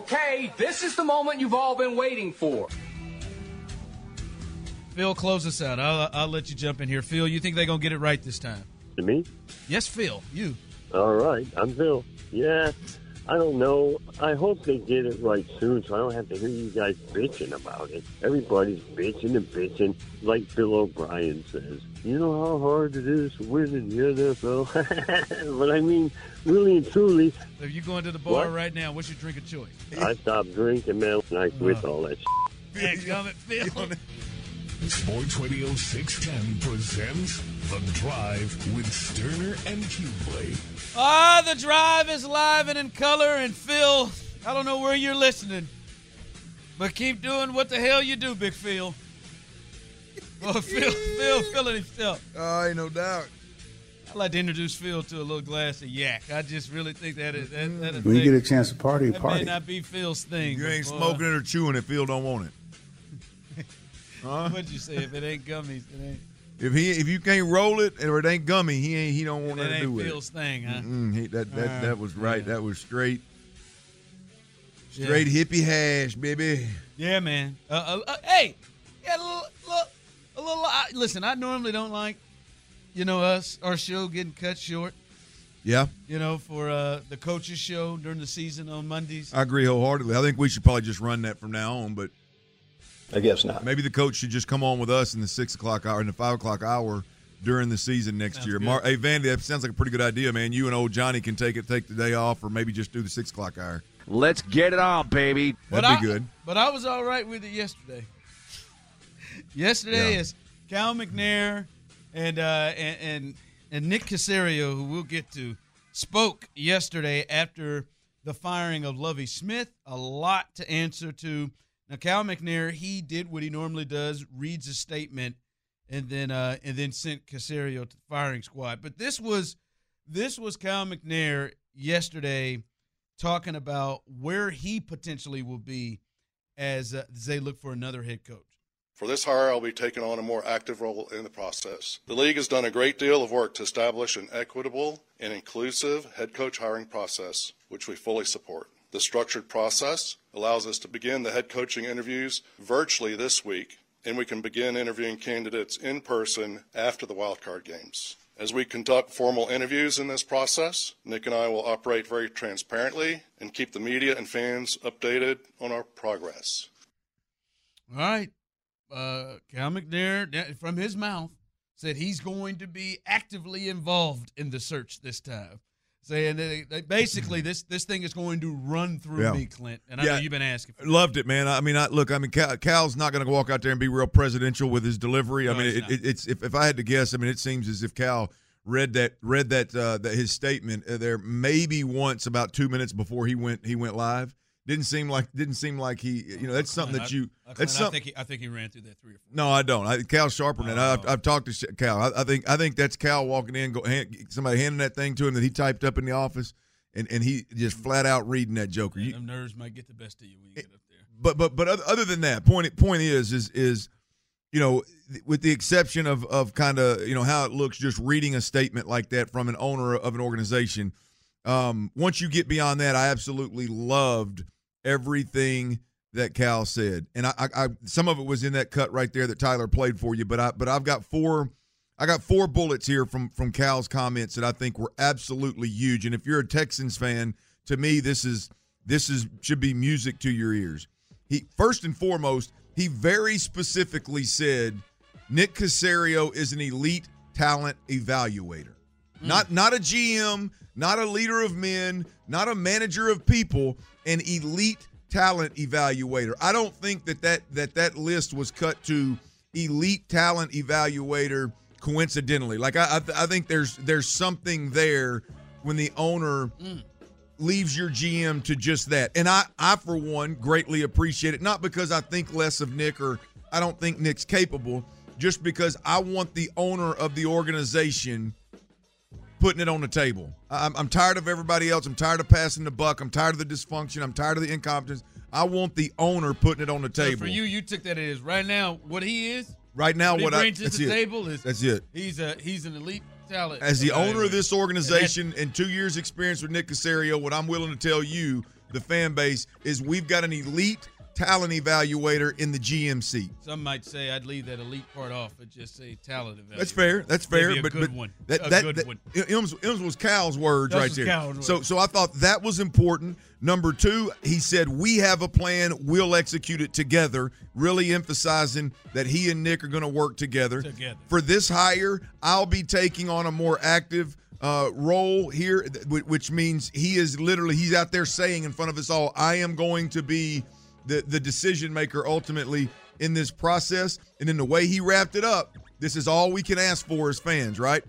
Okay, this is the moment you've all been waiting for. Phil, close us out. I'll, I'll let you jump in here. Phil, you think they're going to get it right this time? To me? Yes, Phil, you. All right, I'm Phil. Yeah, I don't know. I hope they get it right soon so I don't have to hear you guys bitching about it. Everybody's bitching and bitching, like Bill O'Brien says. You know how hard it is to win in the NFL? but I mean, really and truly, So if you going to the bar What? right now, what's your drink of choice? I stopped drinking, man, and I quit all that shit. Thanks, Gummit. Phil. Sports Radio 610 presents The Drive with Stoerner and Hughley. Ah, the drive is live and in color. And Phil, I don't know where you're listening, but keep doing what the hell you do, Big Phil. Well, Phil, Phil, feeling himself. Oh, ain't no doubt. I'd like to introduce Phil to a little glass of yak. I just really think that is that, that, When you get a chance to party, that may party. not be Phil's thing. You ain't boy, smoking it or chewing it. Phil don't want it. What'd you say? If it ain't gummies, it ain't. If he if you can't roll it or it ain't gummy, he ain't he don't want nothing to do with Phil's it. thing, huh? He, that that Uh, that was right. yeah. That was straight Yeah. straight hippie hash, baby. Yeah, man. Uh, uh, uh, hey, yeah, a little, little, a little. I, listen, I normally don't like, you know, us our show getting cut short. Yeah, You know, for uh, the coaches show during the season on Mondays. I agree wholeheartedly. I think we should probably just run that from now on. But I guess not. maybe the coach should just come on with us in the six o'clock hour in the five o'clock hour during the season next Sounds year. good. Mar- hey, Vandy, that sounds like a pretty good idea, man. You and old Johnny can take it, take the day off, or maybe just do the six o'clock hour. Let's get it on, baby. That'd be I- good. But I was all right with it yesterday. yesterday Yeah. is Cal McNair and uh, and, and and Nick Caserio, who we'll get to, spoke yesterday after the firing of Lovie Smith. A lot to answer to. Now, Cal McNair, he did what he normally does: reads a statement, and then uh, and then sent Caserio to the firing squad. But this was this was Cal McNair yesterday talking about where he potentially will be as, uh, as they look for another head coach. For this hire, I'll be taking on a more active role in the process. The league has done a great deal of work to establish an equitable and inclusive head coach hiring process, which we fully support. The structured process allows us to begin the head coaching interviews virtually this week, and we can begin interviewing candidates in person after the wildcard games. As we conduct formal interviews in this process, Nick and I will operate very transparently and keep the media and fans updated on our progress. All right. Uh, Cal McNair, from his mouth, said he's going to be actively involved in the search this time. Saying that that basically this this thing is going to run through Yeah. me, Clint. And I Yeah. know you've been asking. For Loved it, man. I mean, I look. I mean, Cal, Cal's not going to walk out there and be real presidential with his delivery. I mean, it, it, it's if, if I had to guess, I mean, it seems as if Cal read that read that uh, that his statement uh, there maybe once about two minutes before he went he went live. Didn't seem like didn't seem like he you know that's something that you I, that's I something. think he, I think he ran through that three or four. No, I don't. I, Cal's sharper than. I've, Oh. I've talked to Cal. I, I think I think that's Cal walking in, go, hand, somebody handing that thing to him that he typed up in the office, and, and he just flat out reading that Joker. You- Them nerves might get the best of you when you get up there. but but but other, other than that, point point is is is you know with the exception of of kind of you know how it looks just reading a statement like that from an owner of an organization. Um, once you get beyond that, I absolutely loved everything that Cal said, and I, I, I some of it was in that cut right there that Tyler played for you. But I but I've got four. I got four bullets here from from Cal's comments that I think were absolutely huge. And if you're a Texans fan, to me this is this is should be music to your ears. He first and foremost, he very specifically said Nick Caserio is an elite talent evaluator. Mm-hmm. Not not a GM, not a leader of men, not a manager of people, an elite talent evaluator. I don't think that that that, that list was cut to elite talent evaluator coincidentally. Like I I, th- I think there's there's something there when the owner mm. leaves your GM to just that. And I, I for one, greatly appreciate it. Not because I think less of Nick or I don't think Nick's capable, just because I want the owner of the organization putting it on the table. I'm, I'm tired of everybody else. I'm tired of passing the buck. I'm tired of the dysfunction. I'm tired of the incompetence. I want the owner putting it on the So table. for you, you took that as right now what he is. right now, what, what I brings to the it. table is That's it. he's a he's an elite talent. As the owner of this organization and two years experience with Nick Caserio, what I'm willing to tell you the fan base is we've got an elite talent evaluator in the GM seat. Some might say I'd leave that elite part off and just say talent evaluator. That's fair. That's fair. Maybe a but good but one. that A that, good that one. Ims, Ims was Cal's words That right there. Cal's So words. so I thought that was important. Number two, he said we have a plan. We'll execute it together. Really emphasizing that he and Nick are going to work together. Together. For this hire, I'll be taking on a more active uh, role here, which means he is literally he's out there saying in front of us all, I am going to be the the decision maker ultimately in this process. And in the way he wrapped it up, this is all we can ask for as fans, right?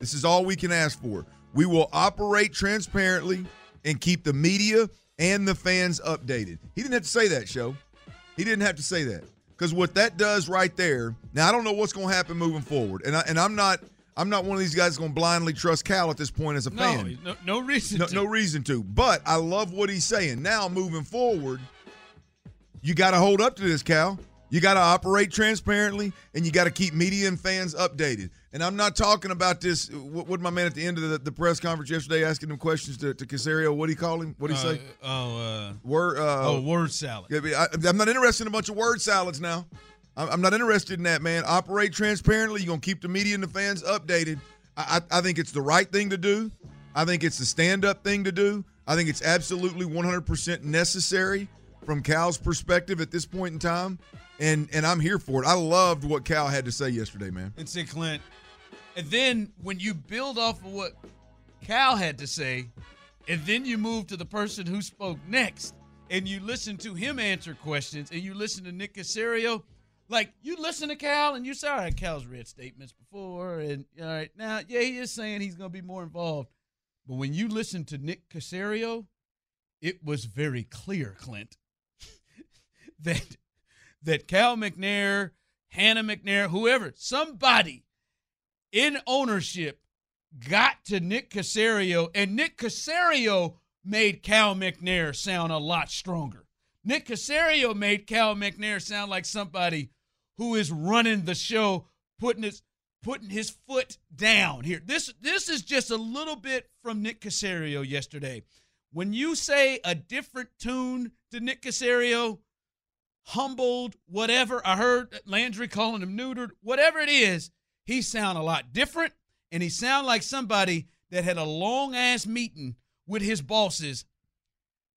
This is all we can ask for. We will operate transparently and keep the media and the fans updated. He didn't have to say that, show. He didn't have to say that. Because what that does right there, now I don't know what's going to happen moving forward. And I, and I'm not I'm not one of these guys that's going to blindly trust Cal at this point as a No, fan. no, no reason No, to. no reason to. But I love what he's saying. Now moving forward, you got to hold up to this, Cal. You got to operate transparently, and you got to keep media and fans updated. And I'm not talking about this. What, what my man at the end of the, the press conference yesterday asking him questions to, to Caserio? What do he call him? What do he Uh, say? Oh, uh, Word. Uh, oh, word salad. yeah, I, I'm not interested in a bunch of word salads now. I'm I'm not interested in that, man. Operate transparently. You're gonna keep the media and the fans updated. I, I, I think it's the right thing to do. I think it's the stand-up thing to do. I think it's absolutely 100% necessary from Cal's perspective at this point in time, and and I'm here for it. I loved what Cal had to say yesterday, man. and say Clint. And then when you build off of what Cal had to say, and then you move to the person who spoke next, and you listen to him answer questions, and you listen to Nick Caserio, like you listen to Cal and you say, all right, Cal's read statements before, and all right, now, yeah, he is saying he's going to be more involved. But when you listen to Nick Caserio, it was very clear, Clint, that that Cal McNair, Hannah McNair, whoever, somebody in ownership got to Nick Caserio, and Nick Caserio made Cal McNair sound a lot stronger. Nick Caserio made Cal McNair sound like somebody who is running the show, putting his putting his foot down here. This this is just a little bit from Nick Caserio yesterday. When you say a different tune to Nick Caserio, humbled, whatever. I heard Landry calling him neutered. Whatever it is, he sound a lot different, and he sound like somebody that had a long ass meeting with his bosses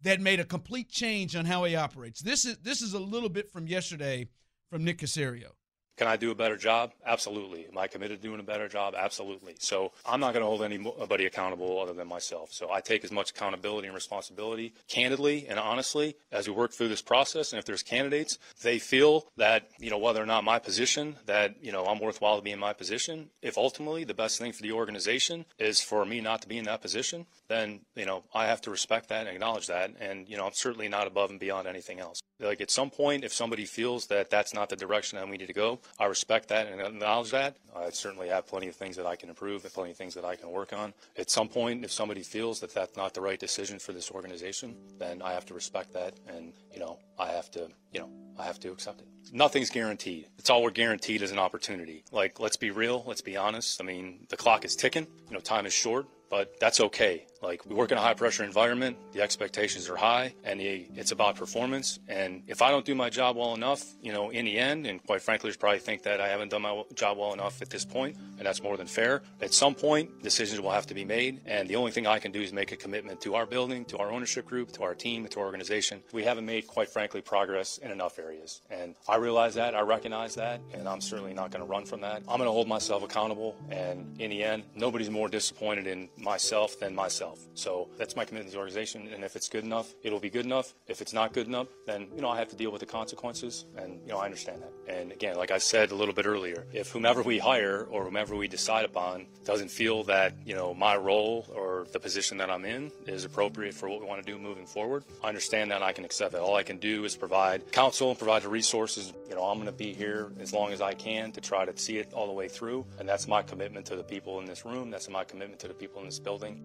that made a complete change on how he operates. This is this is a little bit from yesterday from Nick Caserio. Can I do a better job? Absolutely. Am I committed to doing a better job? Absolutely. So I'm not going to hold anybody accountable other than myself. So I take as much accountability and responsibility candidly and honestly as we work through this process. And if there's candidates, they feel that, you know, whether or not my position, that, you know, I'm worthwhile to be in my position, if ultimately the best thing for the organization is for me not to be in that position, then, you know, I have to respect that and acknowledge that. And, you know, I'm certainly not above and beyond anything else. Like at some point, if somebody feels that that's not the direction that we need to go, I respect that and acknowledge that. I certainly have plenty of things that I can improve and plenty of things that I can work on. At some point, if somebody feels that that's not the right decision for this organization, then I have to respect that and, you know, I have to, you know, I have to accept it. Nothing's guaranteed. It's all we're guaranteed is an opportunity. Like, let's be real. Let's be honest. I mean, the clock is ticking. You know, time is short, but that's okay. Like, we work in a high pressure environment. The expectations are high and the, it's about performance. And if I don't do my job well enough, you know, in the end, and quite frankly, there's probably think that I haven't done my job well enough at this point, and that's more than fair. At some point, decisions will have to be made. And the only thing I can do is make a commitment to our building, to our ownership group, to our team, to our organization. We haven't made, quite frankly, progress in enough areas. And I realize that, I recognize that, and I'm certainly not going to run from that. I'm going to hold myself accountable. And in the end, nobody's more disappointed in myself than myself. So that's my commitment to the organization. And if it's good enough, it'll be good enough. If it's not good enough, then, you know, I have to deal with the consequences. And, you know, I understand that. And again, like I said a little bit earlier, if whomever we hire or whomever we decide upon doesn't feel that, you know, my role or the position that I'm in is appropriate for what we want to do moving forward, I understand that and I can accept that. All I can do is provide counsel and provide the resources. You know, I'm going to be here as long as I can to try to see it all the way through. And that's my commitment to the people in this room. That's my commitment to the people in this building.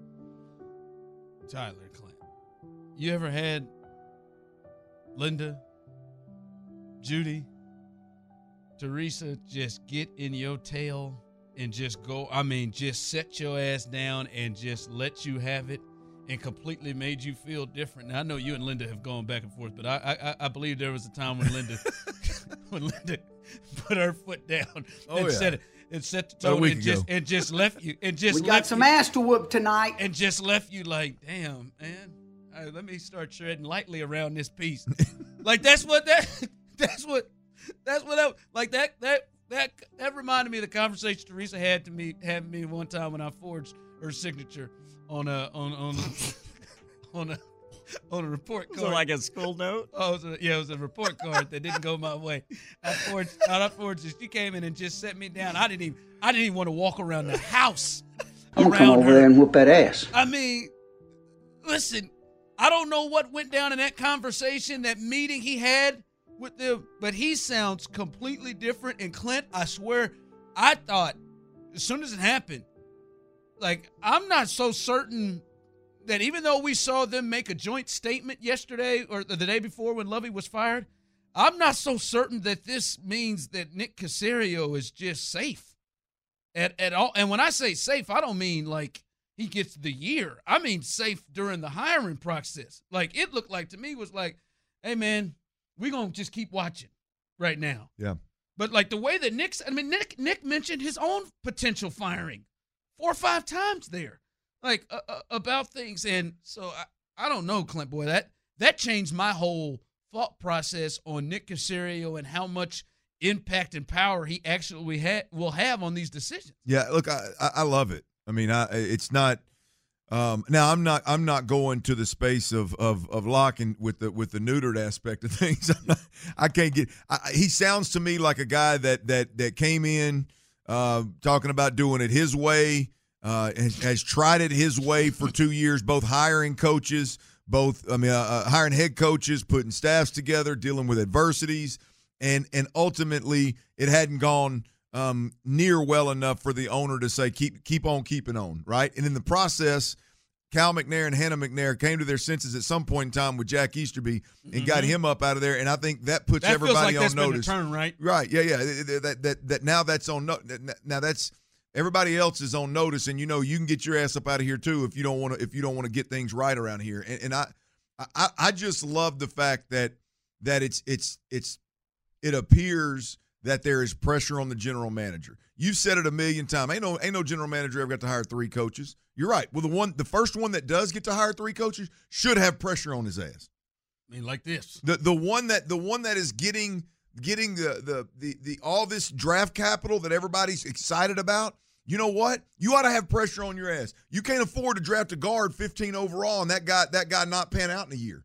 Tyler Clint. You ever had Linda, Judy, Teresa just get in your tail and just go, I mean, just set your ass down and just let you have it and completely made you feel different. Now I know you and Linda have gone back and forth, but I I, I believe there was a time when Linda when Linda put her foot down Oh, and yeah. said and set the a tone week and just ago. and just left you and just We got left some you, ass to whoop tonight. and just left you like, damn, man. All right, let me start treading lightly around this piece. like that's what that that's what that's what that like that that that that reminded me of the conversation Teresa had to me had me one time when I forged her signature on a on on on a on a report Was card. it like a school note? Oh, it was a, yeah, it was a report card that didn't go my way. I forged, I forged it. She came in and just set me down. I didn't even, I didn't even want to walk around the house I'm gonna come over her. there and whoop that ass. I mean, listen, I don't know what went down in that conversation, that meeting he had with them, but he sounds completely different. And Clint, I swear, I thought as soon as it happened, like I'm not so certain that even though we saw them make a joint statement yesterday or the day before when Lovie was fired, I'm not so certain that this means that Nick Caserio is just safe at, at all. And when I say safe, I don't mean like he gets the year. I mean safe during the hiring process. Like it looked like to me was like, hey man, we're gonna just keep watching right now. Yeah. But like the way that Nick's, I mean Nick Nick mentioned his own potential firing four or five times there, like uh, uh, about things, and so I, I don't know, Clint boy, that that changed my whole thought process on Nick Caserio and how much impact and power he actually ha- will have on these decisions. Yeah, look, I, I love it. I mean, I it's not. Um, now I'm not I'm not going to the space of of of locking with the with the neutered aspect of things. Not, I can't get. I- he sounds to me like a guy that that that came in uh, talking about doing it his way. Uh, has, has tried it his way for two years, both hiring coaches, both I mean uh, uh, hiring head coaches, putting staffs together, dealing with adversities, and and ultimately it hadn't gone um, near well enough for the owner to say keep keep on keeping on, right? And in the process, Cal McNair and Hannah McNair came to their senses at some point in time with Jack Easterby and got Mhm. him up out of there. And I think that puts That feels everybody like on that's been the notice. turn, right? Right. Yeah. Yeah. That, that, that, now that's on no, now that's everybody else is on notice, and you know you can get your ass up out of here too if you don't want to if you don't want to get things right around here. And, and I, I I just love the fact that that it's it's it's it appears that there is pressure on the general manager. You've said it a million times. Ain't no ain't no general manager ever got to hire three coaches. You're right. Well, the one the first one that does get to hire three coaches should have pressure on his ass. I mean, like this. The the one that the one that is getting getting the the the, the all this draft capital that everybody's excited about. You know what? You ought to have pressure on your ass. You can't afford to draft a guard 15 overall and that guy that guy not pan out in a year.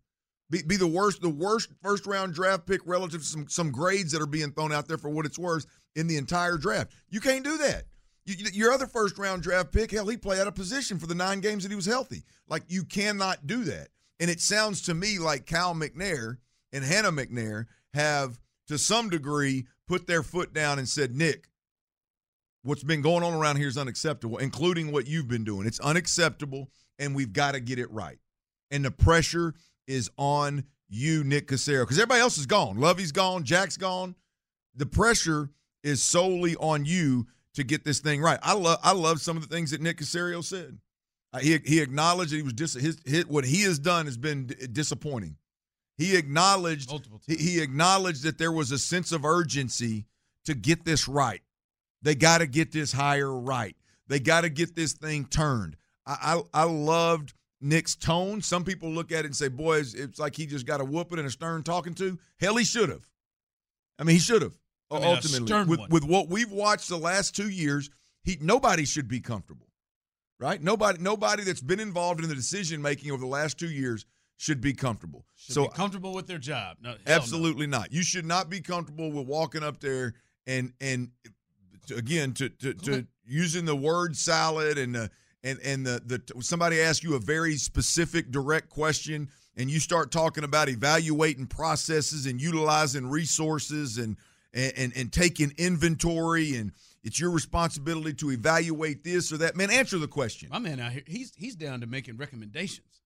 Be, be the worst the worst first round draft pick relative to some some grades that are being thrown out there for what it's worth in the entire draft. You can't do that. You, you- your other first round draft pick, hell, he played out of position for the nine games that he was healthy. Like you cannot do that. And it sounds to me like Cal McNair and Hannah McNair have, to some degree, put their foot down and said, Nick, what's been going on around here is unacceptable, including what you've been doing. It's unacceptable, and we've got to get it right. And the pressure is on you, Nick Caserio, because everybody else is gone. Lovie's gone, Jack's gone. The pressure is solely on you to get this thing right. I love I love some of the things that Nick Caserio said. Uh, he he acknowledged that he was dis- his, his what he has done has been d- disappointing. He acknowledged he, he acknowledged that there was a sense of urgency to get this right. They got to get this hire right. They got to get this thing turned. I, I I loved Nick's tone. Some people look at it and say, "Boy, it's, it's like he just got a whooping and a stern talking to." Hell, he should have. I mean, he should have. I mean, ultimately, with with what we've watched the last two years, he nobody should be comfortable, right? Nobody nobody that's been involved in the decision making over the last two years should be comfortable. Should so be comfortable with their job. No, hell no. Absolutely not. You should not be comfortable with walking up there and and to, again to to, to using the word salad and the and and the the somebody asks you a very specific direct question and you start talking about evaluating processes and utilizing resources and and and, and taking inventory and it's your responsibility to evaluate this or that. Man, answer the question. My man out here, he's he's down to making recommendations.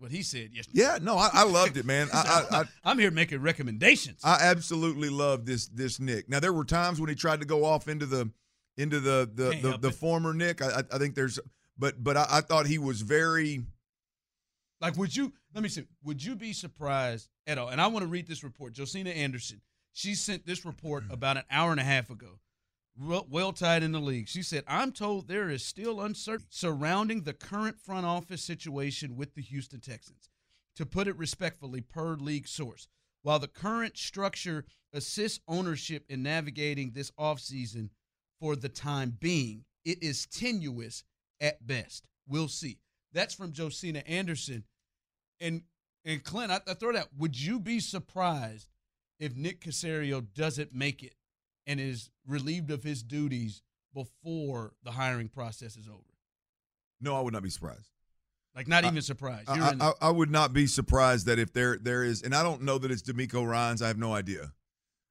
What he said yesterday. Yeah, no, I, I loved it, man. I, I, I I'm here making recommendations. I absolutely love this this Nick. Now there were times when he tried to go off into the into the the Can't the, the former Nick. I, I I think there's but but I, I thought he was very Like, would you? Let me see. Would you be surprised at all? And I want to read this report. Josina Anderson. She sent this report mm. about an hour and a half ago. Well, tied in the league. She said, "I'm told there is still uncertainty surrounding the current front office situation with the Houston Texans. To put it respectfully, per league source, while the current structure assists ownership in navigating this offseason for the time being, it is tenuous at best. We'll see." That's from Josina Anderson. And and Clint, I, I throw that. Would you be surprised if Nick Caserio doesn't make it and is relieved of his duties before the hiring process is over? No, I would not be surprised. Like not even surprised. I, You're I, I, I would not be surprised that if there there is, and I don't know that it's DeMeco Ryans. I have no idea.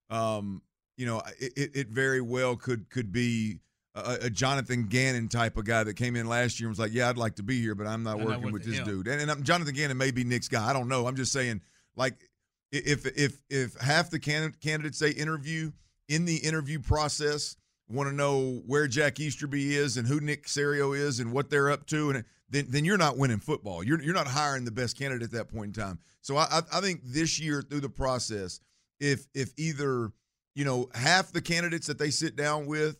Um, you know, it, it, very well could could be a, a Jonathan Gannon type of guy that came in last year and was like, "Yeah, I'd like to be here, but I'm not I'm working with with this him." dude." And, and I'm, Jonathan Gannon may be Nick's guy. I don't know. I'm just saying, like, if if if half the can- candidates they interview in the interview process want to know where Jack Easterby is and who Nick Caserio is and what they're up to, and then then you're not winning football. You're you're not hiring the best candidate at that point in time. So I, I think this year through the process, if if either you know half the candidates that they sit down with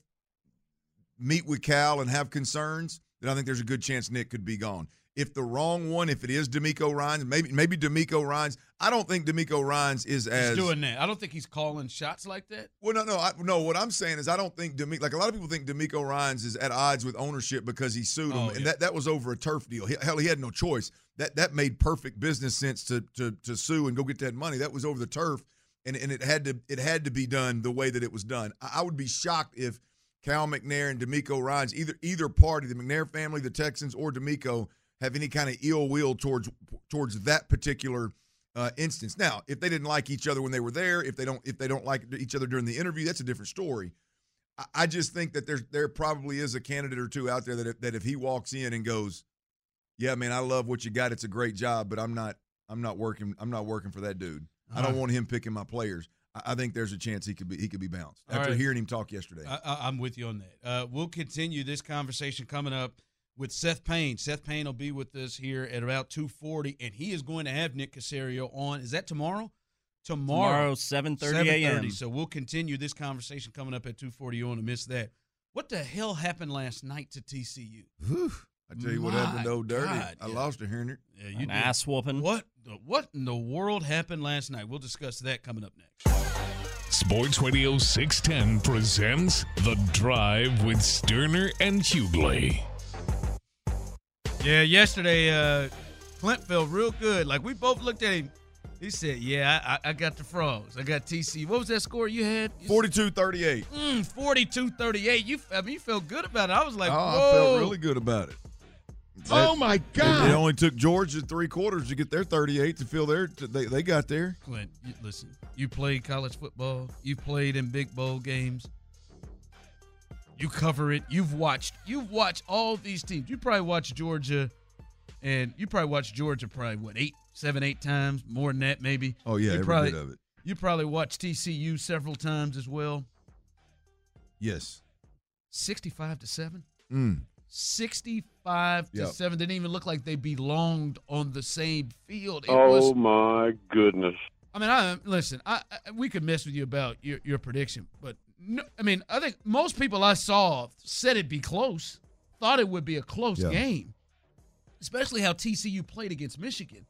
meet with Cal and have concerns, then I think there's a good chance Nick could be gone. If the wrong one, if it is DeMeco Ryans, maybe maybe DeMeco Ryans. I don't think DeMeco Ryans is he's as doing that. I don't think he's calling shots like that. well, no, no, I, no. What I'm saying is, I don't think DeMeco. Like a lot of people think DeMeco Ryans is at odds with ownership because he sued him, Oh, and that, that was over a turf deal. He, hell, he had no choice. That that made perfect business sense to to to sue and go get that money. That was over the turf, and and it had to it had to be done the way that it was done. I, I would be shocked if Cal McNair and DeMeco Ryans, either either party, the McNair family, the Texans, or DeMeco, have any kind of ill will towards towards that particular uh, instance. Now, if they didn't like each other when they were there, if they don't if they don't like each other during the interview, that's a different story. I, I just think that there's there probably is a candidate or two out there that if, that if he walks in and goes, "Yeah, man, I love what you got. It's a great job, but I'm not I'm not working I'm not working for that dude. I don't Uh-huh. want him picking my players." I, think there's a chance he could be he could be bounced All after right. hearing him talk yesterday. I, I, I'm with you on that. Uh, we'll continue this conversation coming up with Seth Payne. Seth Payne will be with us here at about 2:40, and he is going to have Nick Caserio on. Is that tomorrow? Tomorrow, Tomorrow, 7:30 a.m. 7:30. So we'll continue this conversation coming up at 2:40. You want to miss that? What the hell happened last night to TCU? Whew. I tell you what happened My to old Dirty. God, I yeah. lost a hearing it. Yeah, you An did. ass whooping. What the, what in the world happened last night? We'll discuss that coming up next. Sports Radio 610 presents The Drive with Stoerner and Hughley. Yeah, yesterday, uh, Clint felt real good. Like we both looked at him. He said, "Yeah, I, I- I got the frogs. I got TC. What was that score you had? 42-38. Mm, 42-38. You, I mean, you felt good about it. I was like, oh, whoa. I felt really good about it. Oh my God! it only took Georgia three quarters to get their 38 to feel their. They they got there. Clint, you, listen. You played college football. You played in big bowl games. You cover it. You've watched. You've watched all these teams. You probably watched Georgia, and you probably watched Georgia probably what eight, seven, eight times more than that maybe. Oh yeah, you every probably, bit of it. You probably watched TCU several times as well. Yes. Sixty-five to seven. Mm. 65 to Yep. 7 didn't even look like they belonged on the same field. It Oh was my goodness! I mean, I listen. I, I we could mess with you about your, your prediction, but no, I mean, I think most people I saw said it'd be close, thought it would be a close Yeah. game, especially how TCU played against Michigan.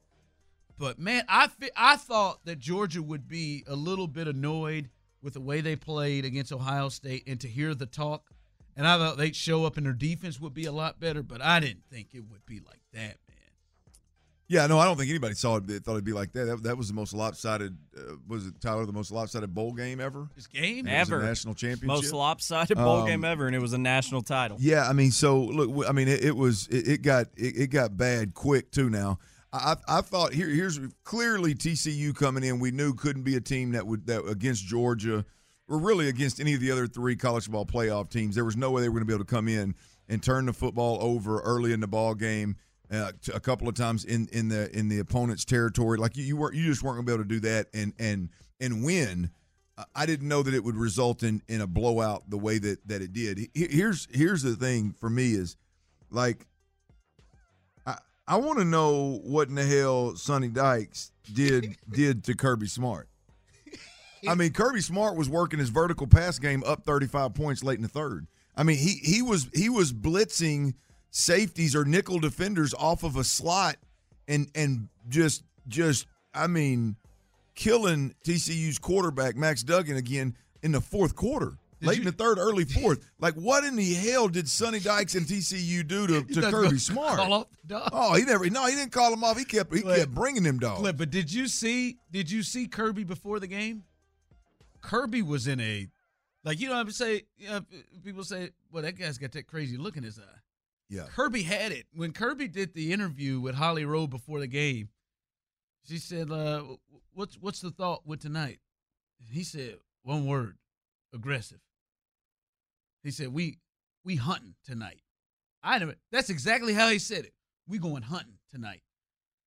But man, I fi- I thought that Georgia would be a little bit annoyed with the way they played against Ohio State, and to hear the talk, and I thought they'd show up and their defense would be a lot better. But I didn't think it would be like that. Yeah, no, I don't think anybody saw it. that Thought it'd be like that. That, that was the most lopsided. Uh, was it Tyler? The most lopsided bowl game ever. This game, It was a Ever. national championship. Most lopsided bowl Um, game ever, and it was a national title. Yeah, I mean, so look, I mean, it, it was it, it got it, it got bad quick too. Now, I I I thought here here's clearly TCU coming in. We knew couldn't be a team that would that against Georgia or really against any of the other three college football playoff teams. There was no way they were going to be able to come in and turn the football over early in the ball game. Uh, a couple of times in, in the in the opponent's territory, like you, you weren't you just weren't to be able to do that and and and win. I- I didn't know that it would result in in a blowout the way that that it did. Here's here's the thing for me is like I I want to know what in the hell Sonny Dykes did did to Kirby Smart. I mean, Kirby Smart was working his vertical pass game up 35 points late in the third. I mean, he he was he was blitzing safeties or nickel defenders off of a slot and and just just I mean, killing TCU's quarterback Max Duggan again in the fourth quarter. Did late you- in the third, early fourth. Like, what in the hell did Sonny Dykes and TCU do to, to Kirby Smart? call off dog. Oh, he never. No, he didn't call him off. He kept he Clip. kept bringing them dogs. Clip, but did you see? Did you see Kirby before the game? Kirby was in a, like you know, what I'm saying. You know, people say, "Well, that guy's got that crazy look in his eye." Yeah. Kirby had it when Kirby did the interview with Holly Rowe before the game. She said, uh, "What's what's the thought with tonight?" He said, "One word, aggressive." He said, "We we hunting tonight." I never. That's exactly how he said it. We going hunting tonight.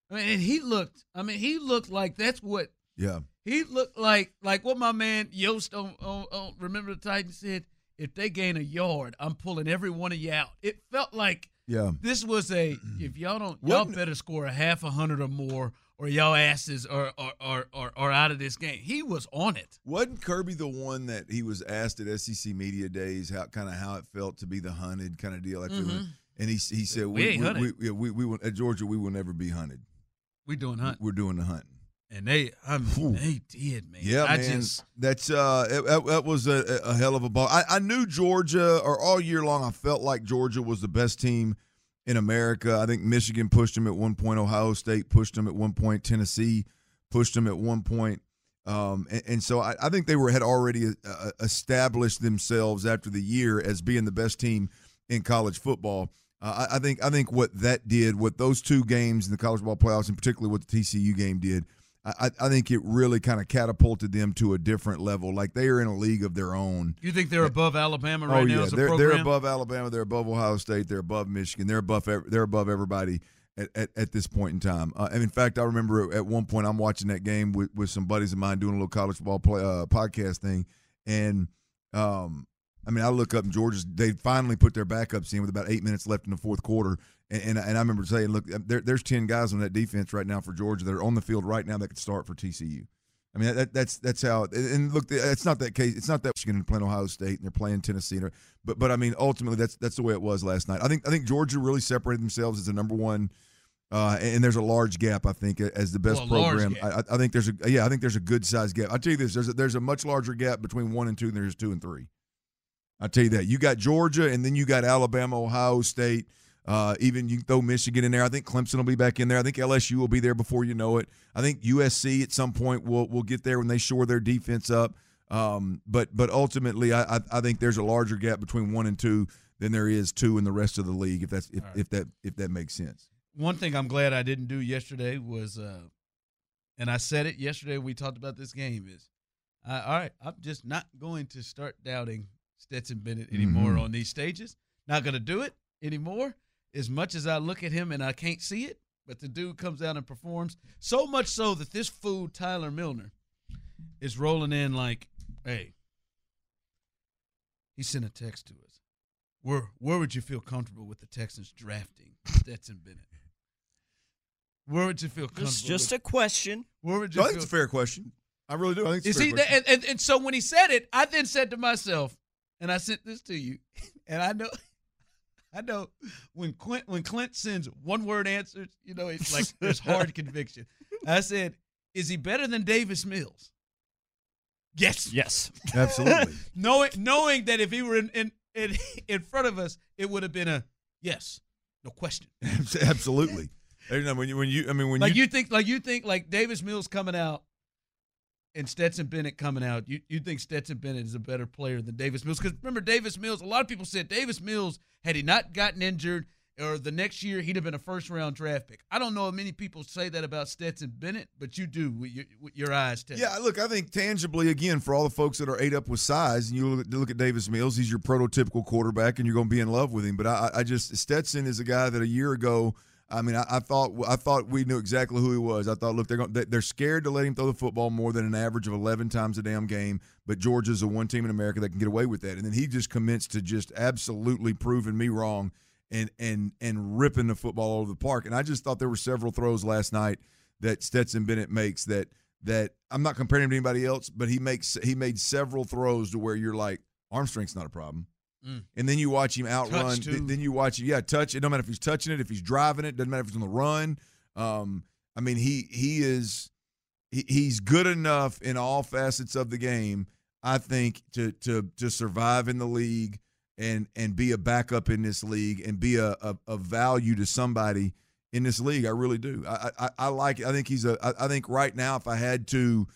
I mean, and he looked. I mean, he looked like that's what Yeah. he looked like. Like what my man Yoast on, on, on remember the Titans said. If they gain a yard, I'm pulling every one of you out. It felt like Yeah. this was a. If y'all don't, y'all Wasn't- better score a half a hundred or more, or y'all asses are are, are, are are out of this game. He was on it. Wasn't Kirby the one that he was asked at SEC media days how kind of how it felt to be the hunted kind of deal? Like, Mhm. and he he said We ain't we, we, we, we will, at Georgia we will never be hunted. We doing hunt, We're doing the hunting. And they. I mean, they did, man. Yeah, I man. just. That's uh, that, was a, a hell of a ball. I, I knew Georgia, or all year long, I felt like Georgia was the best team in America. I think Michigan pushed them at one point. Ohio State pushed them at one point. Tennessee pushed them at one point. Um, and, and so I, I think they were had already uh, established themselves after the year as being the best team in college football. Uh, I, I think I think what that did, what those two games in the college ball playoffs, and particularly what the TCU game did, I, I think it really kind of catapulted them to a different level. Like they are in a league of their own. You think they're above Alabama right oh now yeah, as a they're they're above Alabama, they're above Ohio State, they're above Michigan, they're above they're above everybody at, at, at this point in time. Uh, and in fact, I remember at one point I'm watching that game with, with some buddies of mine doing a little college football play, uh, podcast thing, and um, I mean I look up and Georgia's they finally put their backups in with about eight minutes left in the fourth quarter, and and, and I remember saying, look, there, there's ten guys on that defense right now for Georgia that are on the field right now that could start for TCU. I mean that, that's that's how and look it's not that case it's not that Michigan are playing Ohio State and they're playing Tennessee but but I mean ultimately that's that's the way it was last night. I think I think Georgia really separated themselves as the number one uh, and there's a large gap I think as the best Well, program. I, I think there's a yeah I think there's a good size gap. I tell you this there's a, there's a much larger gap between one and two than there's two and three. I tell you that you got Georgia and then you got Alabama, Ohio State. Uh, even you can throw Michigan in there. I think Clemson will be back in there. I think LSU will be there before you know it. I think USC at some point will will get there when they shore their defense up. Um, but but ultimately, I, I think there's a larger gap between one and two than there is two in the rest of the league. If that's if, if that if that makes sense. One thing I'm glad I didn't do yesterday was, uh, and I said it yesterday. We talked about this game is, uh, all right. I'm just not going to start doubting Stetson Bennett anymore Mhm. on these stages. Not going to do it anymore. As much as I look at him and I can't see it, but the dude comes out and performs so much so that this fool Tyler Milner is rolling in like, hey. He sent a text to us. Where where would you feel comfortable with the Texans drafting Stetson Bennett? Where would you feel comfortable? Just, just with, a question. where would you I think feel? it's a fair question. I really do. I think it's Is a fair he? And, and, and so when he said it, I then said to myself, and I sent this to you, and I know, I know when Clint when Clint sends one word answers, you know, it's like there's hard conviction. I said, is he better than Davis Mills? Yes. Yes. Absolutely. knowing knowing that if he were in in, in in front of us, it would have been a yes, no question. Absolutely. You know, when you when you I mean when like you you think like you think like Davis Mills coming out and Stetson Bennett coming out, you you think Stetson Bennett is a better player than Davis Mills? Because remember Davis Mills, a lot of people said Davis Mills had he not gotten injured or the next year he'd have been a first round draft pick. I don't know if many people say that about Stetson Bennett, but you do with your, with your eyes tell. Yeah, look, I think tangibly, again, for all the folks that are ate up with size, and you look at, look at Davis Mills, he's your prototypical quarterback, and you're going to be in love with him. But I, I just Stetson is a guy that a year ago, I mean, I, I thought I thought we knew exactly who he was. I thought, look, they're going, they're scared to let him throw the football more than an average of 11 times a damn game. But Georgia's the one team in America that can get away with that, and then he just commenced to just absolutely proving me wrong and and and ripping the football all over the park. And I just thought there were several throws last night that Stetson Bennett makes that that I'm not comparing him to anybody else, but he makes he made several throws to where you're like arm strength's not a problem. Mm. And then you watch him outrun. Th- then you watch, him, yeah, touch. It don't matter if he's touching it, if he's driving it, doesn't matter if he's on the run. Um, I mean, he he is he, he's good enough in all facets of the game. I think to to to survive in the league and and be a backup in this league and be a a, a value to somebody in this league. I really do. I I, I like. it. I think he's a. I, I think right now, if I had to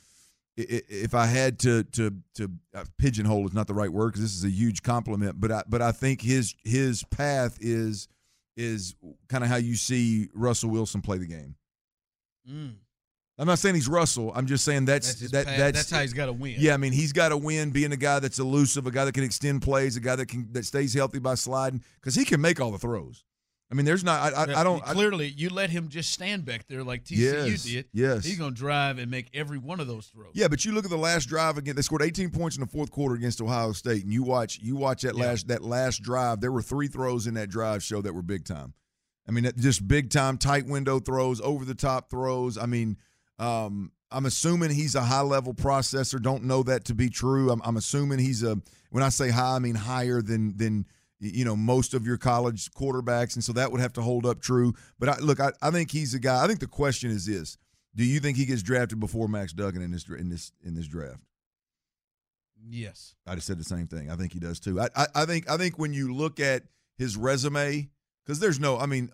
if I had to to to uh, pigeonhole is not the right word because this is a huge compliment, but I but I think his his path is is kind of how you see Russell Wilson play the game. Mm. I'm not saying he's Russell. I'm just saying that's That's that that's That's how he's gotta win. Yeah, I mean he's got to win being a guy that's elusive, a guy that can extend plays, a guy that can that stays healthy by sliding because he can make all the throws. I mean, there's not. I, I, I don't. I, clearly you let him just stand back there like TCU Yes, did. yes. he's gonna drive and make every one of those throws. Yeah, but you look at the last drive again. They scored 18 points in the fourth quarter against Ohio State, and you watch you watch that Yeah. last that last drive. There were three throws in that drive show that were big time. I mean, just big time, tight window throws, over the top throws. I mean, um, I'm assuming he's a high level processor. Don't know that to be true. I'm, I'm assuming he's a. When I say high, I mean higher than than you know most of your college quarterbacks, and so that would have to hold up true. But I, look, I, I think he's a guy. I think the question is this: Do you think he gets drafted before Max Duggan in this in this in this draft? Yes. I just said the same thing. I think he does too. I, I, I think I think when you look at his resume, because there's no, I mean,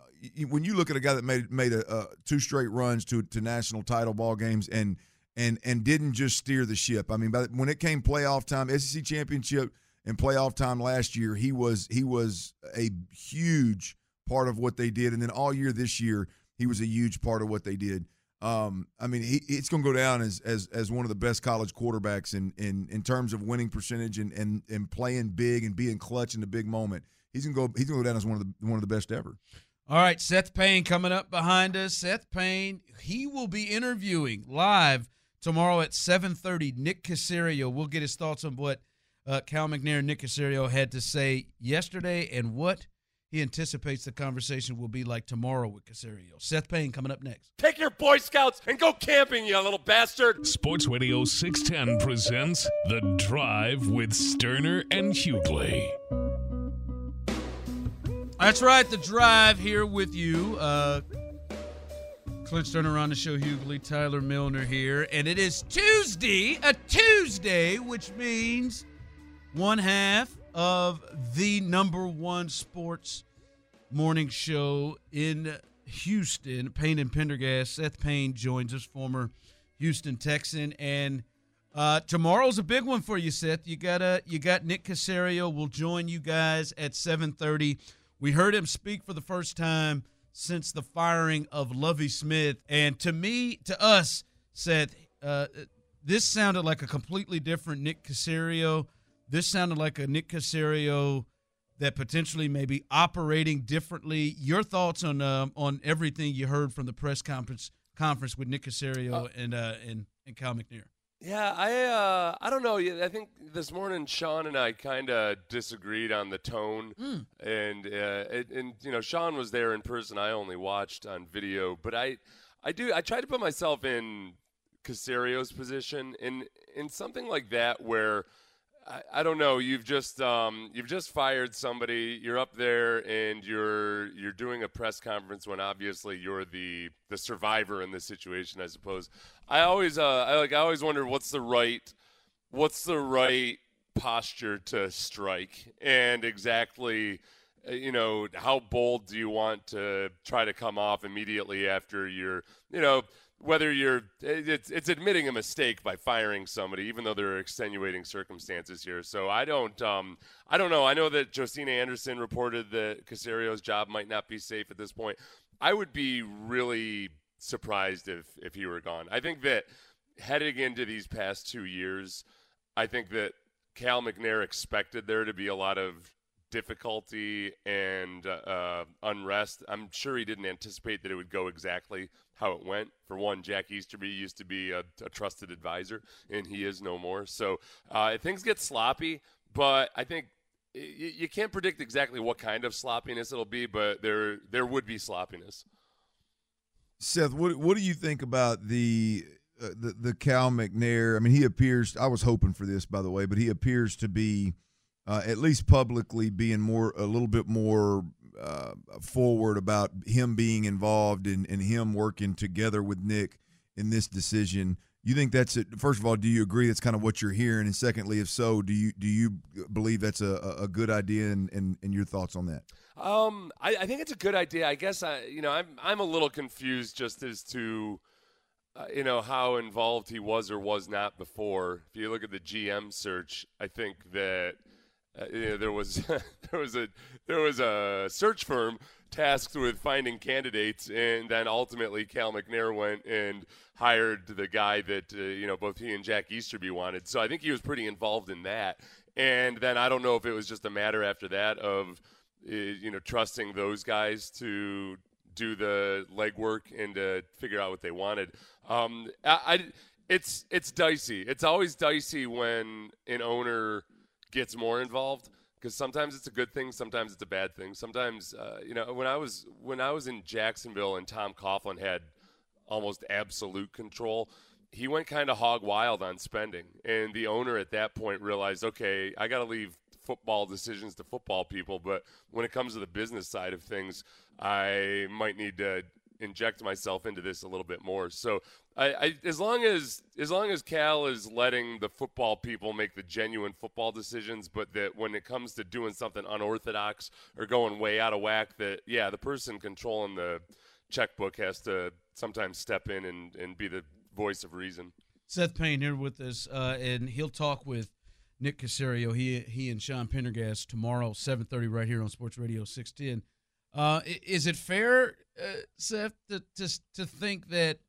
when you look at a guy that made made a, uh, two straight runs to to national title ball games and and and didn't just steer the ship. I mean, by, the- when it came playoff time, SEC championship and playoff time last year, he was he was a huge part of what they did, and then all year this year, he was a huge part of what they did. Um, I mean, he, it's going to go down as, as as one of the best college quarterbacks in in, in terms of winning percentage and, and and playing big and being clutch in the big moment. He's gonna go. He's gonna go down as one of the one of the best ever. All right, Seth Payne coming up behind us. Seth Payne, he will be interviewing live tomorrow at 7:30. Nick Caserio. We'll get his thoughts on what uh, Cal McNair and Nick Caserio had to say yesterday and what he anticipates the conversation will be like tomorrow with Caserio. Seth Payne coming up next. Take your Boy Scouts and go camping, you little bastard. Sports Radio 610 presents The Drive with Stoerner and Hughley. That's right, the drive here with you. Uh, Clint Stoerner on the show, Hughley, Tyler Milner here, and it is Tuesday, a Tuesday, which means one half of the number one sports morning show in Houston. Payne and Pendergast. Seth Payne joins us, former Houston Texan, and uh, tomorrow's a big one for you, Seth. You got uh, you got Nick Caserio will join you guys at seven thirty. We heard him speak for the first time since the firing of Lovie Smith, and to me, to us, Seth, uh, this sounded like a completely different Nick Caserio. This sounded like a Nick Caserio that potentially may be operating differently. Your thoughts on um, on everything you heard from the press conference conference with Nick Caserio and uh, and and Cal McNair. Yeah, I uh, I don't know. I think this morning Sean and I kind of disagreed on the tone, Mm. and uh, it, and you know Sean was there in person. I only watched on video, but I I do I try to put myself in Caserio's position in in something like that where. I, I don't know. You've just um, you've just fired somebody. You're up there and you're you're doing a press conference when obviously you're the the survivor in this situation. I suppose. I always uh, I like I always wonder what's the right what's the right posture to strike and exactly uh, you know how bold do you want to try to come off immediately after you're you know whether you're it's it's admitting a mistake by firing somebody even though there are extenuating circumstances here. So i don't um i don't know. I know that josina anderson reported that caserio's job might not be safe at this point. I would be really surprised if if he were gone. I think that heading into these past two years i think that cal mcnair expected there to be a lot of difficulty and uh, unrest. I'm sure he didn't anticipate that it would go exactly how it went. For one, Jack Easterby used to be a, a trusted advisor, and he is no more. So uh, things get sloppy, but I think you, you can't predict exactly what kind of sloppiness it'll be, but there there would be sloppiness. Seth, what what do you think about the uh, the the Cal McNair? I mean, he appears. I was hoping for this, by the way, but he appears to be uh, at least publicly being more a little bit more uh, forward about him being involved and and him working together with Nick in this decision. You think that's it? First of all, do you agree that's kind of what you're hearing? And secondly, if so, do you do you believe that's a, a good idea? And, and, and your thoughts on that? Um, I, I, think it's a good idea. I guess I, you know, I'm I'm a little confused just as to, uh, you know, how involved he was or was not before. If you look at the GM search, I think that uh, there was there was a there was a search firm tasked with finding candidates, and then ultimately Cal McNair went and hired the guy that uh, you know both he and Jack Easterby wanted. So I think he was pretty involved in that. And then I don't know if it was just a matter after that of uh, you know trusting those guys to do the legwork and to figure out what they wanted. Um, I, I it's it's dicey. It's always dicey when an owner gets more involved because sometimes it's a good thing, sometimes it's a bad thing. Sometimes, uh, you know, when I was when I was in Jacksonville and Tom Coughlin had almost absolute control, he went kind of hog wild on spending, and the owner at that point realized, okay, I got to leave football decisions to football people, but when it comes to the business side of things, I might need to inject myself into this a little bit more. So I, I, as long as as long as Cal is letting the football people make the genuine football decisions, but that when it comes to doing something unorthodox or going way out of whack, that yeah, the person controlling the checkbook has to sometimes step in and, and be the voice of reason. Seth Payne here with us, uh, and he'll talk with Nick Caserio. He he and Sean Pendergast tomorrow, seven thirty, right here on Sports Radio six ten. Uh, is it fair, uh, Seth, to, to to think that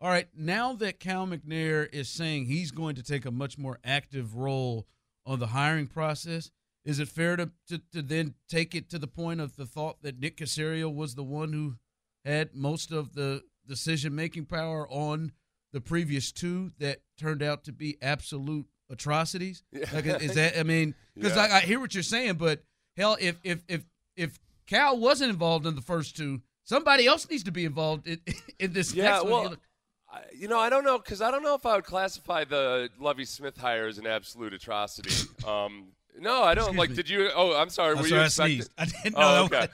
all right, now that Cal McNair is saying he's going to take a much more active role on the hiring process, is it fair to, to, to then take it to the point of the thought that Nick Caserio was the one who had most of the decision making power on the previous two that turned out to be absolute atrocities? Yeah. Like, is that? I mean, because yeah. I, I hear what you're saying, but hell, if if if if Cal wasn't involved in the first two, somebody else needs to be involved in, in this yeah, next well, one. You know, I don't know because I don't know if I would classify the Lovie Smith hire as an absolute atrocity. Um, no, I don't. Excuse like, me. did you? Oh, I'm sorry. I'm were sorry, you I expecting? sneezed. I didn't Oh, know okay.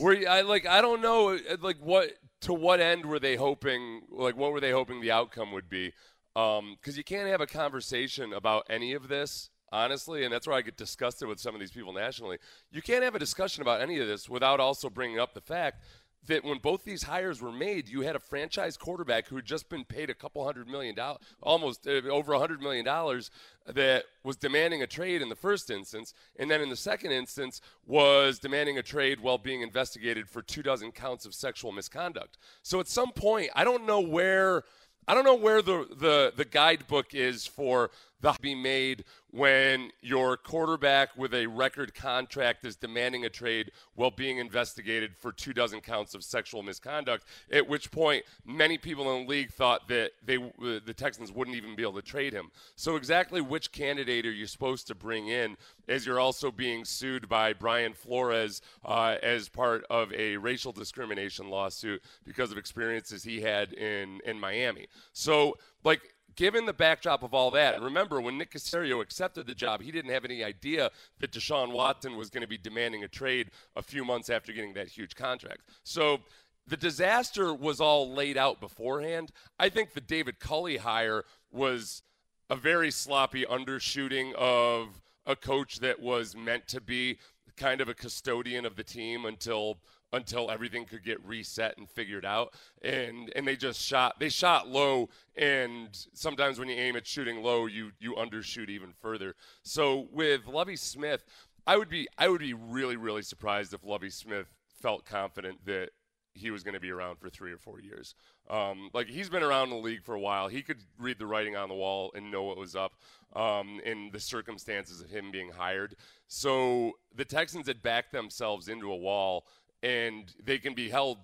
were you, I like? I don't know. uh, Like, what to what end were they hoping? Like, what were they hoping the outcome would be? Because you can't have a conversation about any of this honestly, and that's where I get disgusted with some of these people nationally. You can't have a discussion about any of this without also bringing up the fact that when both these hires were made, you had a franchise quarterback who had just been paid a couple hundred million dollars, almost uh, over a hundred million dollars, that was demanding a trade in the first instance, and then in the second instance was demanding a trade while being investigated for two dozen counts of sexual misconduct. So at some point, I don't know where. I don't know where the, the, the guidebook is for the be made when your quarterback with a record contract is demanding a trade while being investigated for two dozen counts of sexual misconduct. At which point, many people in the league thought that they uh, the Texans wouldn't even be able to trade him. So exactly which candidate are you supposed to bring in as you're also being sued by Brian Flores uh, as part of a racial discrimination lawsuit because of experiences he had in in Miami. So like given the backdrop of all that, and remember when Nick Caserio accepted the job, he didn't have any idea that Deshaun Watson was going to be demanding a trade a few months after getting that huge contract. So the disaster was all laid out beforehand. I think the David Culley hire was a very sloppy undershooting of a coach that was meant to be kind of a custodian of the team until until everything could get reset and figured out and and they just shot they shot low and sometimes when you aim at shooting low you you undershoot even further so with Lovie Smith I would be I would be really really surprised if Lovie Smith felt confident that he was going to be around for three or four years. Um, like he's been around the league for a while. He could read the writing on the wall and know what was up um, in the circumstances of him being hired. So the Texans had backed themselves into a wall, and they can be held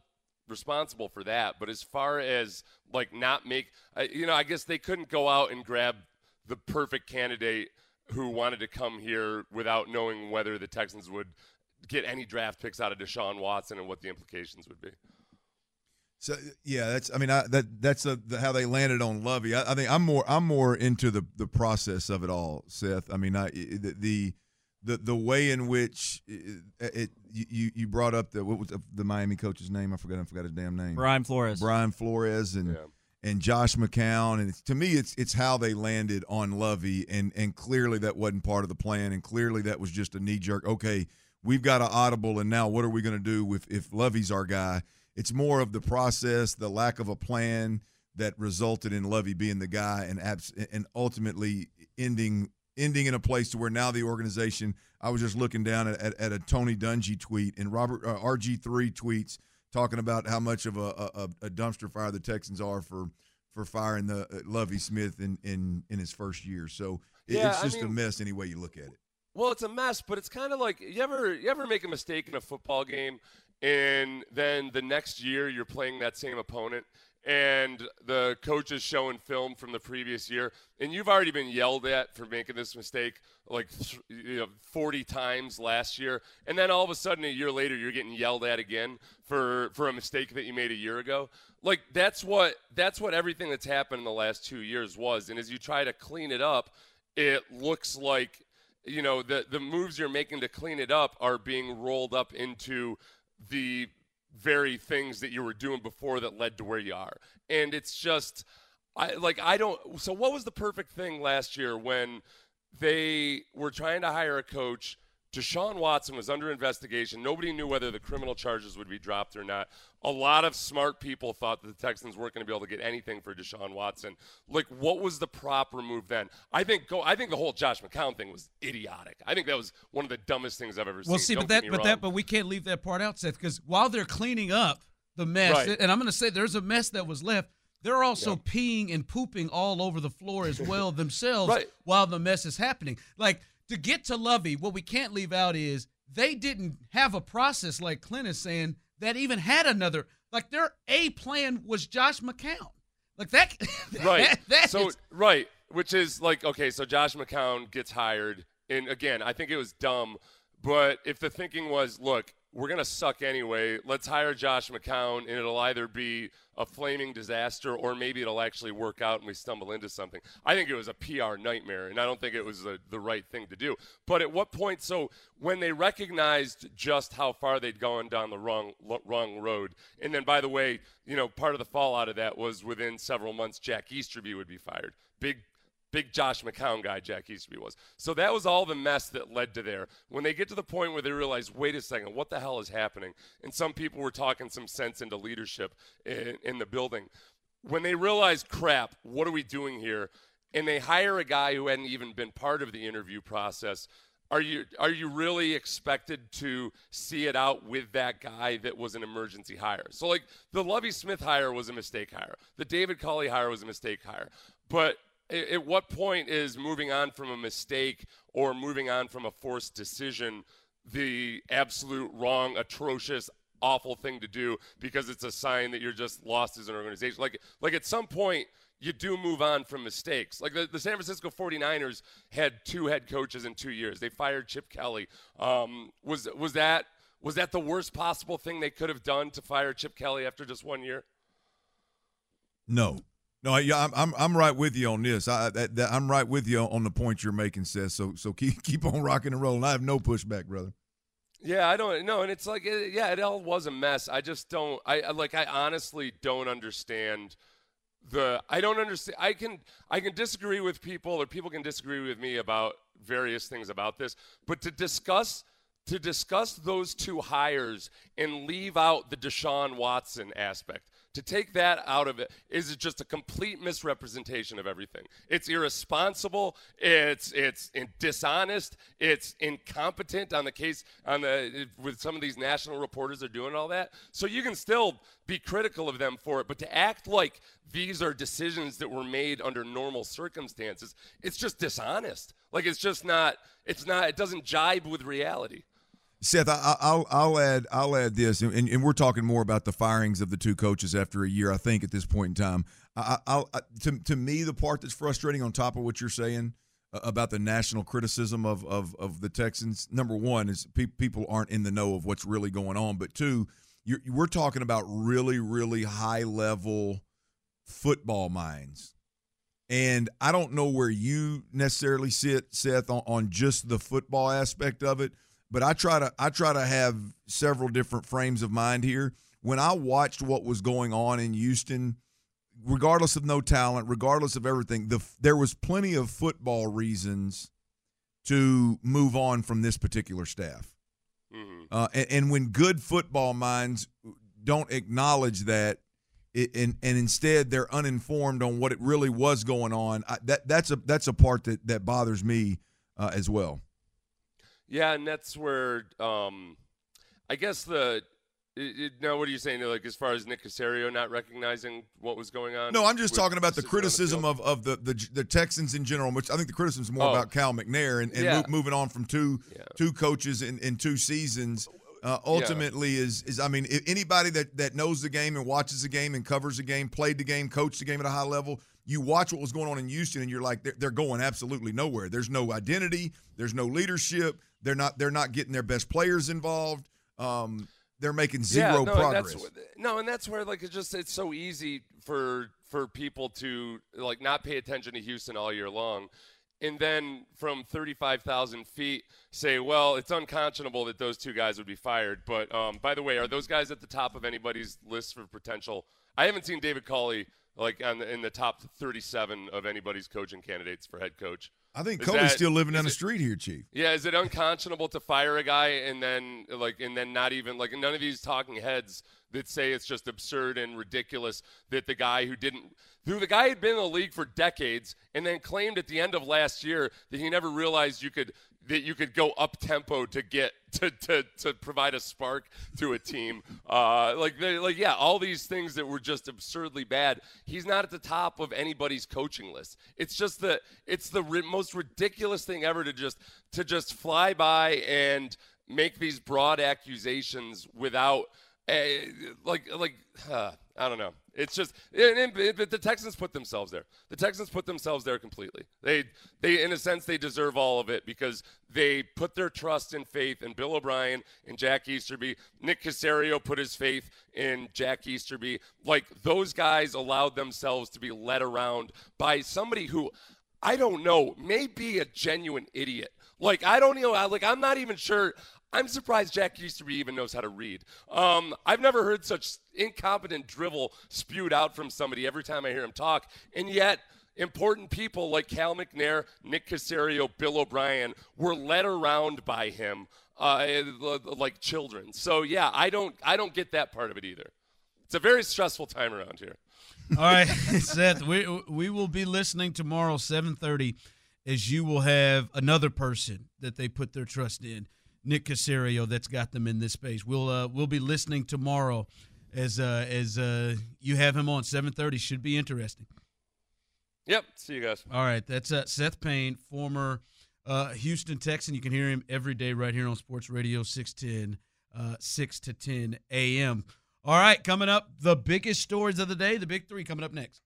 responsible for that. But as far as like not make, you know, I guess they couldn't go out and grab the perfect candidate who wanted to come here without knowing whether the Texans would get any draft picks out of Deshaun Watson and what the implications would be. So yeah, that's I mean I, that that's a, the, how they landed on Lovie. I, I, think I'm more I'm more into the the process of it all, Seth. I mean I the the the, the way in which it, it you you brought up the what was the, the, Miami coach's name? I forgot I forgot his damn name. Brian Flores. Brian Flores and. Yeah. And Josh McCown, and to me, it's it's how they landed on Lovie, and and clearly that wasn't part of the plan, and clearly that was just a knee jerk. Okay, we've got an audible, and now what are we going to do if if Lovie's our guy? It's more of the process, the lack of a plan that resulted in Lovie being the guy and abs- and ultimately ending ending in a place to where now the organization. I was just looking down at, at, at a Tony Dungy tweet and Robert uh, RG3 tweets talking about how much of a, a, a, dumpster fire the Texans are for for firing the uh, Lovie Smith in, in in his first year. So it, yeah, it's just I mean, a mess any way you look at it. Well, it's a mess, but it's kind of like you ever you ever make a mistake in a football game and then the next year you're playing that same opponent and the coach is showing film from the previous year and you've already been yelled at for making this mistake like you know 40 times last year and then all of a sudden a year later you're getting yelled at again for for a mistake that you made a year ago? Like that's what that's what everything that's happened in the last 2 years was and as you try to clean it up it looks like you know the the moves you're making to clean it up are being rolled up into the very things that you were doing before that led to where you are. And it's just I like I don't so what was the perfect thing last year when they were trying to hire a coach Deshaun Watson was under investigation. Nobody knew whether the criminal charges would be dropped or not. A lot of smart people thought that the Texans weren't going to be able to get anything for Deshaun Watson. Like, what was the proper move then? I think go. I think the whole Josh McCown thing was idiotic. I think that was one of the dumbest things I've ever seen. Well, see, Don't but that, but wrong. that, but we can't leave that part out, Seth, because while they're cleaning up the mess, right. and I'm going to say there's a mess that was left. They're also yeah. peeing and pooping all over the floor as well themselves right. while the mess is happening. Like to get to Lovie, what we can't leave out is they didn't have a process like Clint is saying that even had another like their A plan was Josh McCown. Like that Right. That, that so is, right, which is like okay, so Josh McCown gets hired and again, I think it was dumb, but if the thinking was, look, we're going to suck anyway. Let's hire Josh McCown, and it'll either be a flaming disaster or maybe it'll actually work out and we stumble into something. I think it was a PR nightmare, and I don't think it was a, the right thing to do. But at what point? So when they recognized just how far they'd gone down the wrong wrong road, and then by the way, you know, part of the fallout of that was within several months, Jack Easterby would be fired. Big big Josh McCown guy Jack Easterby was. So that was all the mess that led to there. When they get to the point where they realize, wait a second, what the hell is happening? And some people were talking some sense into leadership in, in the building. When they realize, crap, what are we doing here? And they hire a guy who hadn't even been part of the interview process. Are you are you really expected to see it out with that guy that was an emergency hire? So like the Lovie Smith hire was a mistake hire. The David Culley hire was a mistake hire. But at what point is moving on from a mistake or moving on from a forced decision the absolute wrong, atrocious, awful thing to do because it's a sign that you're just lost as an organization? Like, like at some point, you do move on from mistakes. Like the, the, San Francisco 49ers had two head coaches in two years. They fired Chip Kelly. Um, was was that was that the worst possible thing they could have done to fire Chip Kelly after just one year? No, no, yeah, I'm, I'm right with you on this. I I'm right with you on the point you're making, Seth. So so keep keep on rocking and rolling. I have no pushback, brother. Yeah, I don't know, and it's like uh, yeah, it all was a mess. I just don't. I like. I honestly don't understand the. I don't understand. I can I can disagree with people, or people can disagree with me about various things about this, but to discuss to discuss those two hires and leave out the Deshaun Watson aspect to take that out of it is just a complete misrepresentation of everything. It's irresponsible. It's it's dishonest. It's incompetent on the case on the with some of these national reporters are doing all that. So you can still be critical of them for it, but to act like these are decisions that were made under normal circumstances, it's just dishonest. Like it's just not. It's not. It doesn't jibe with reality. Seth, I, will I'll add I'll add this, and, and, we're talking more about the firings of the two coaches after a year. I think at this point in time, I, I, to to me the part that's frustrating on top of what you're saying uh, about the national criticism of of of the Texans. Number one is pe- people aren't in the know of what's really going on, but two, we're talking about really really high level football minds. And I don't know where you necessarily sit, Seth, on, on just the football aspect of it, but I try to I try to have several different frames of mind here. When I watched what was going on in Houston, regardless of no talent, regardless of everything, the there was plenty of football reasons to move on from this particular staff. Mm-hmm. Uh, and, and when good football minds don't acknowledge that, it, and and instead they're uninformed on what it really was going on, I, that that's a that's a part that that bothers me uh, as well. Yeah, and that's where um, I guess the it, it, now what are you saying? Like as far as Nick Caserio not recognizing what was going on? No, I'm just talking about the criticism field? of, of the, the the Texans in general, which I think the criticism is more Oh. about Cal McNair and, and Yeah. mo- moving on from two two coaches in, in two seasons. Uh, ultimately, is is I mean, if anybody that that knows the game and watches the game and covers the game, played the game, coached the game at a high level, you watch what was going on in Houston, and you're like, they're, they're going absolutely nowhere. There's no identity. There's no leadership. They're not they're not getting their best players involved. Um, they're making zero yeah, no, progress. And no, and that's where like it's just it's so easy for for people to like not pay attention to Houston all year long, and then from thirty five thousand feet say, well, it's unconscionable that those two guys would be fired. But um, by the way, are those guys at the top of anybody's list for potential? I haven't seen David Culley like on the, in the top thirty seven of anybody's coaching candidates for head coach. I think Is Culley's that- still living down the it- street here, Chief. yeah, is it unconscionable to fire a guy and then like and then not even like none of these talking heads that say it's just absurd and ridiculous that the guy who didn't who the guy had been in the league for decades and then claimed at the end of last year that he never realized you could that you could go up tempo to get to, to, to provide a spark to a team. Uh, like they, like yeah, all these things that were just absurdly bad. He's not at the top of anybody's coaching list. It's just the it's the ri- most ridiculous thing ever to just to just fly by and make these broad accusations without like like uh, I don't know. It's just the Texans put themselves there. The Texans put themselves there completely. They they in a sense they deserve all of it because they put their trust and faith in Bill O'Brien and Jack Easterby. Nick Caserio put his faith in Jack Easterby. Like those guys allowed themselves to be led around by somebody who I don't know may be a genuine idiot. Like I don't know. Like I'm not even sure. I'm surprised Jack Easterby even knows how to read. Um, I've never heard such incompetent drivel spewed out from somebody every time I hear him talk, and yet important people like Cal McNair, Nick Caserio, Bill O'Brien were led around by him uh, like children. So yeah, I don't I don't get that part of it either. It's a very stressful time around here. All right, Seth, we we will be listening tomorrow, seven thirty, as you will have another person that they put their trust in, Nick Caserio, that's got them in this space. We'll uh, we'll be listening tomorrow as uh, as uh, you have him on seven thirty. Should be interesting. Yep. See you guys. All right, that's uh, Seth Payne, former uh, Houston Texan. You can hear him every day right here on Sports Radio 610, uh, 6 to 10 a.m. All right, coming up, the biggest stories of the day, the big three coming up next.